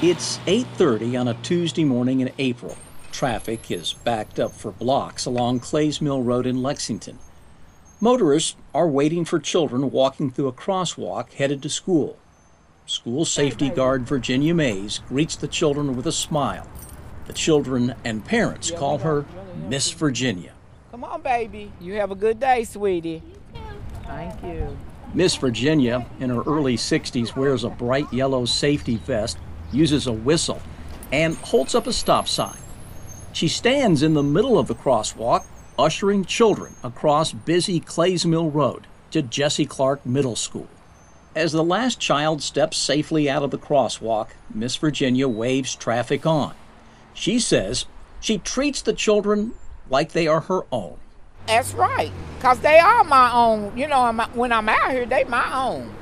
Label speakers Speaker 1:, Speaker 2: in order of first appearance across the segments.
Speaker 1: It's 8:30 on a Tuesday morning in April. Traffic is backed up for blocks along Clays Mill Road in Lexington. Motorists are waiting for children walking through a crosswalk headed to school. School safety guard Virginia Mayes greets the children with a smile. The children and parents call her Miss Virginia.
Speaker 2: Come on, baby. You have a good day, sweetie. Thank you.
Speaker 1: Miss Virginia, in her early 60s, wears a bright yellow safety vest, uses a whistle, and holds up a stop sign. She stands in the middle of the crosswalk, ushering children across busy Clays Mill Road to Jessie Clark Middle School. As the last child steps safely out of the crosswalk, Miss Virginia waves traffic on. She says she treats the children like they are her own.
Speaker 2: That's right, cause they are my own. You know, when I'm out here, they my own.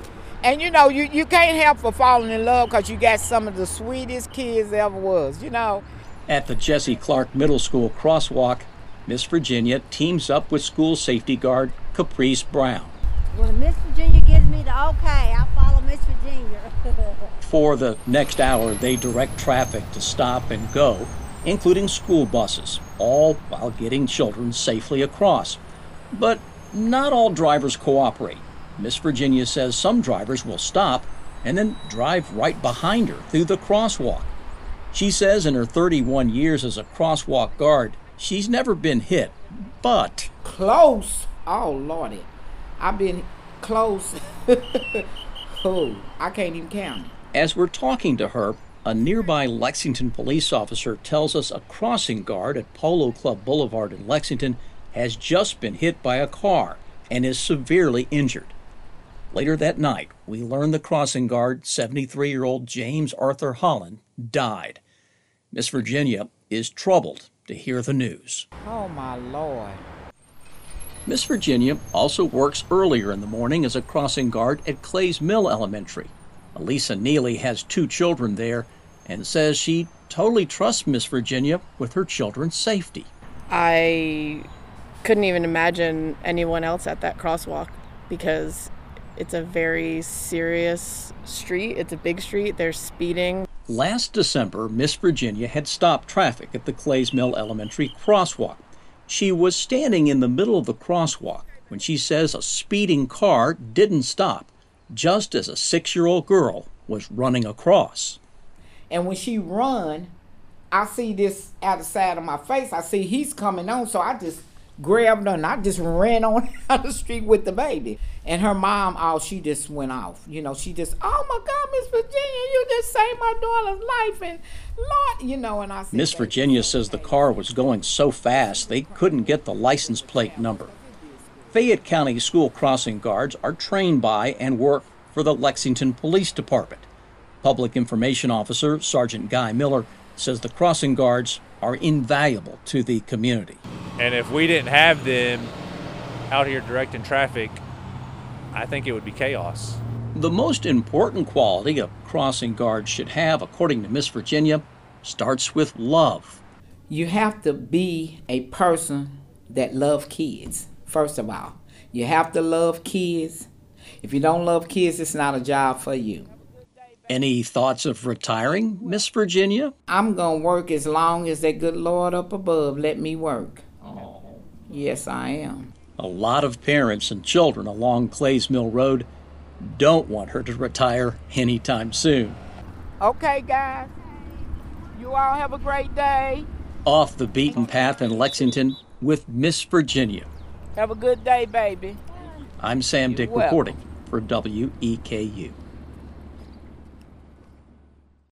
Speaker 2: And you know, you, you can't help but falling in love because you got some of the sweetest kids ever was. You know,
Speaker 1: At the Jessie Clark Middle School crosswalk, Miss Virginia teams up with school safety guard Caprice Brown.
Speaker 3: When Miss Virginia gives me the okay, I'll follow Miss Virginia.
Speaker 1: For the next hour, they direct traffic to stop and go, including school buses, all while getting children safely across. But not all drivers cooperate. Miss Virginia says some drivers will stop and then drive right behind her through the crosswalk. She says in her 31 years as a crosswalk guard, she's never been hit, but
Speaker 2: close. Oh lordy, I've been close. oh, I can't even count.
Speaker 1: As we're talking to her, a nearby Lexington police officer tells us a crossing guard at Polo Club Boulevard in Lexington has just been hit by a car and is severely injured. Later that night, we learn the crossing guard, 73 year old James Arthur Holland, died. Miss Virginia is troubled to hear the news.
Speaker 2: Oh my lord.
Speaker 1: Miss Virginia also works earlier in the morning as a crossing guard at Clays Mill Elementary. Elisa Neely has two children there and says she totally trusts Miss Virginia with her children's safety.
Speaker 4: I couldn't even imagine anyone else at that crosswalk because it's a very serious street. It's a big street. There's speeding.
Speaker 1: Last December, Miss Virginia had stopped traffic at the Clays Mill Elementary crosswalk. She was standing in the middle of the crosswalk when she says a speeding car didn't stop, just as a six year old girl was running across.
Speaker 2: And when she run, I see this out the side of my face. I see he's coming on, so I just grabbed her and I just ran on out the street with the baby. And her mom, oh, she just went off. You know, she just, oh my God, Miss Virginia, you just saved my daughter's life. And Lord, you know, and I said,
Speaker 1: Miss Virginia says the car was going so fast they couldn't get the license plate number. Fayette County school crossing guards are trained by and work for the Lexington Police Department. Public Information Officer Sergeant Guy Miller says the crossing guards are invaluable to the community.
Speaker 5: And if we didn't have them out here directing traffic, I think it would be chaos.
Speaker 1: The most important quality a crossing guard should have, according to Miss Virginia, starts with love.
Speaker 2: you have to be a person that love kids first of all you have to love kids if you don't love kids it's not a job for you
Speaker 1: Any thoughts of retiring, Miss Virginia?
Speaker 2: i'm gonna work as long as that good lord up above let me work yes i am
Speaker 1: A lot of parents and children along Clays Mill Road don't want her to retire anytime soon.
Speaker 2: okay guys you all have a great day
Speaker 1: Off the beaten path in Lexington with Miss Virginia.
Speaker 2: have a good day baby
Speaker 1: I'm Sam Dick
Speaker 2: welcome.
Speaker 1: reporting for E WEKU.